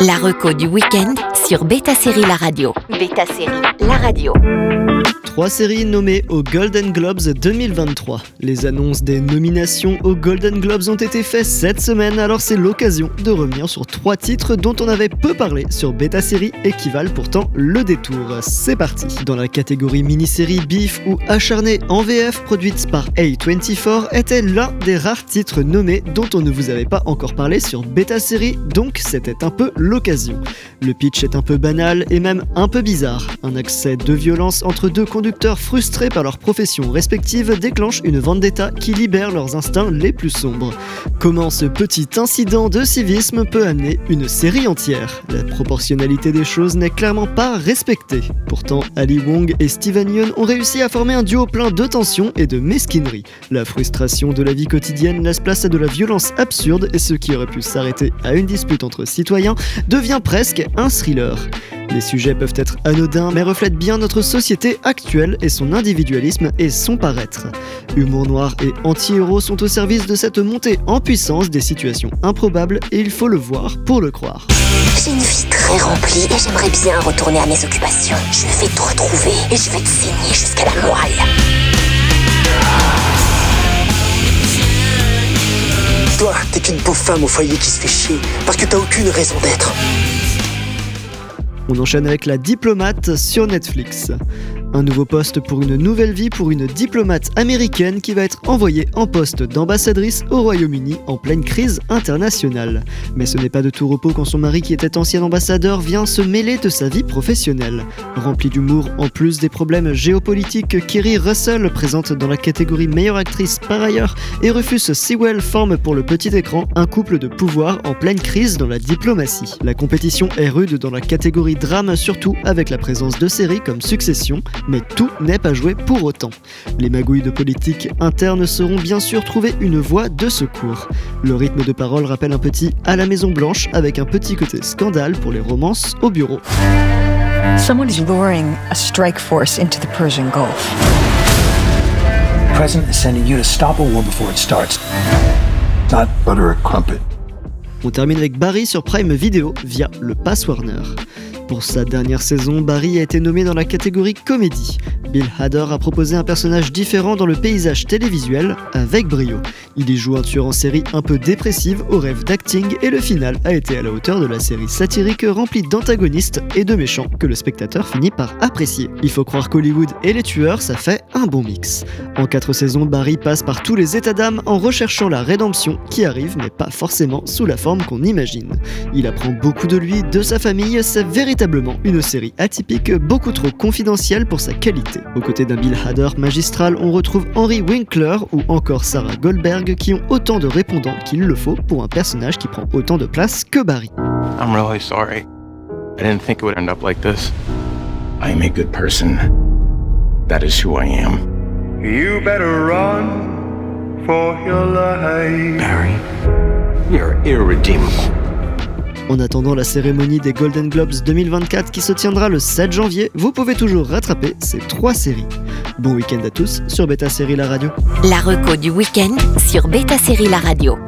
La reco du week-end sur Beta Série La Radio. Beta Série La Radio. Trois séries nommées aux Golden Globes 2023. Les annonces des nominations aux Golden Globes ont été faites cette semaine, alors c'est l'occasion de revenir sur trois titres dont on avait peu parlé sur Beta Série et qui valent pourtant le détour. C'est parti. Dans la catégorie mini-série Beef ou Acharné en VF produite par A24 était l'un des rares titres nommés dont on ne vous avait pas encore parlé sur Beta Série, donc c'était un peu l'occasion. Le pitch est un peu banal et même un peu bizarre. Un accès de violence entre deux conducteurs frustrés par leur profession respective déclenche une vendetta qui libère leurs instincts les plus sombres. Comment ce petit incident de civisme peut amener une série entière? La proportionnalité des choses n'est clairement pas respectée. Pourtant, Ali Wong et Steven Yeun ont réussi à former un duo plein de tensions et de mesquinerie. La frustration de la vie quotidienne laisse place à de la violence absurde et ce qui aurait pu s'arrêter à une dispute entre citoyens devient presque un thriller. Les sujets peuvent être anodins mais reflètent bien notre société actuelle et son individualisme et son paraître. Humour noir et anti-héros sont au service de cette montée en puissance des situations improbables et il faut le voir pour le croire. J'ai une vie très remplie et j'aimerais bien retourner à mes occupations. Je vais te retrouver et je vais te saigner jusqu'à la moelle. Toi, t'es qu'une pauvre femme au foyer qui se fait chier parce que t'as aucune raison d'être. On enchaîne avec La Diplomate sur Netflix. Un nouveau poste pour une nouvelle vie pour une diplomate américaine qui va être envoyée en poste d'ambassadrice au Royaume-Uni en pleine crise internationale. Mais ce n'est pas de tout repos quand son mari qui était ancien ambassadeur vient se mêler de sa vie professionnelle. Rempli d'humour en plus des problèmes géopolitiques, Kerry Russell, présente dans la catégorie meilleure actrice par ailleurs, et Rufus Sewell forment pour le petit écran un couple de pouvoir en pleine crise dans la diplomatie. La compétition est rude dans la catégorie drame, surtout avec la présence de séries comme Succession, mais tout n'est pas joué pour autant. Les magouilles de politique interne seront bien sûr trouver une voie de secours. Le rythme de parole rappelle un petit à la Maison Blanche avec un petit côté scandale pour les romances au bureau. Someone is luring a strike force into the Persian Gulf. The president is sending you to stop a war before it starts. Not butter a crumpet. On termine avec Barry sur Prime Video via le Pass Warner. Pour sa dernière saison, Barry a été nommé dans la catégorie comédie. Bill Hader a proposé un personnage différent dans le paysage télévisuel avec brio. Il y joue un tueur en série un peu dépressive au rêve d'acting et le final a été à la hauteur de la série satirique remplie d'antagonistes et de méchants que le spectateur finit par apprécier. Il faut croire qu'Hollywood et les tueurs, ça fait un bon mix. En quatre saisons, Barry passe par tous les états d'âme en recherchant la rédemption qui arrive mais pas forcément sous la forme qu'on imagine. Il apprend beaucoup de lui, de sa famille, c'est véritablement une série atypique, beaucoup trop confidentielle pour sa qualité. Aux côtés d'un Bill Hader magistral, on retrouve Henry Winkler ou encore Sarah Goldberg qui ont autant de répondants qu'il le faut pour un personnage qui prend autant de place que Barry. I'm really sorry. I didn't think it would end up like this. I am a good person. That is who I am. You better run for your life. Barry, you're irredeemable. En attendant la cérémonie des Golden Globes 2024 qui se tiendra le 7 janvier, vous pouvez toujours rattraper ces trois séries. Bon week-end à tous sur Beta Série La Radio. La reco du week-end sur Beta Série La Radio.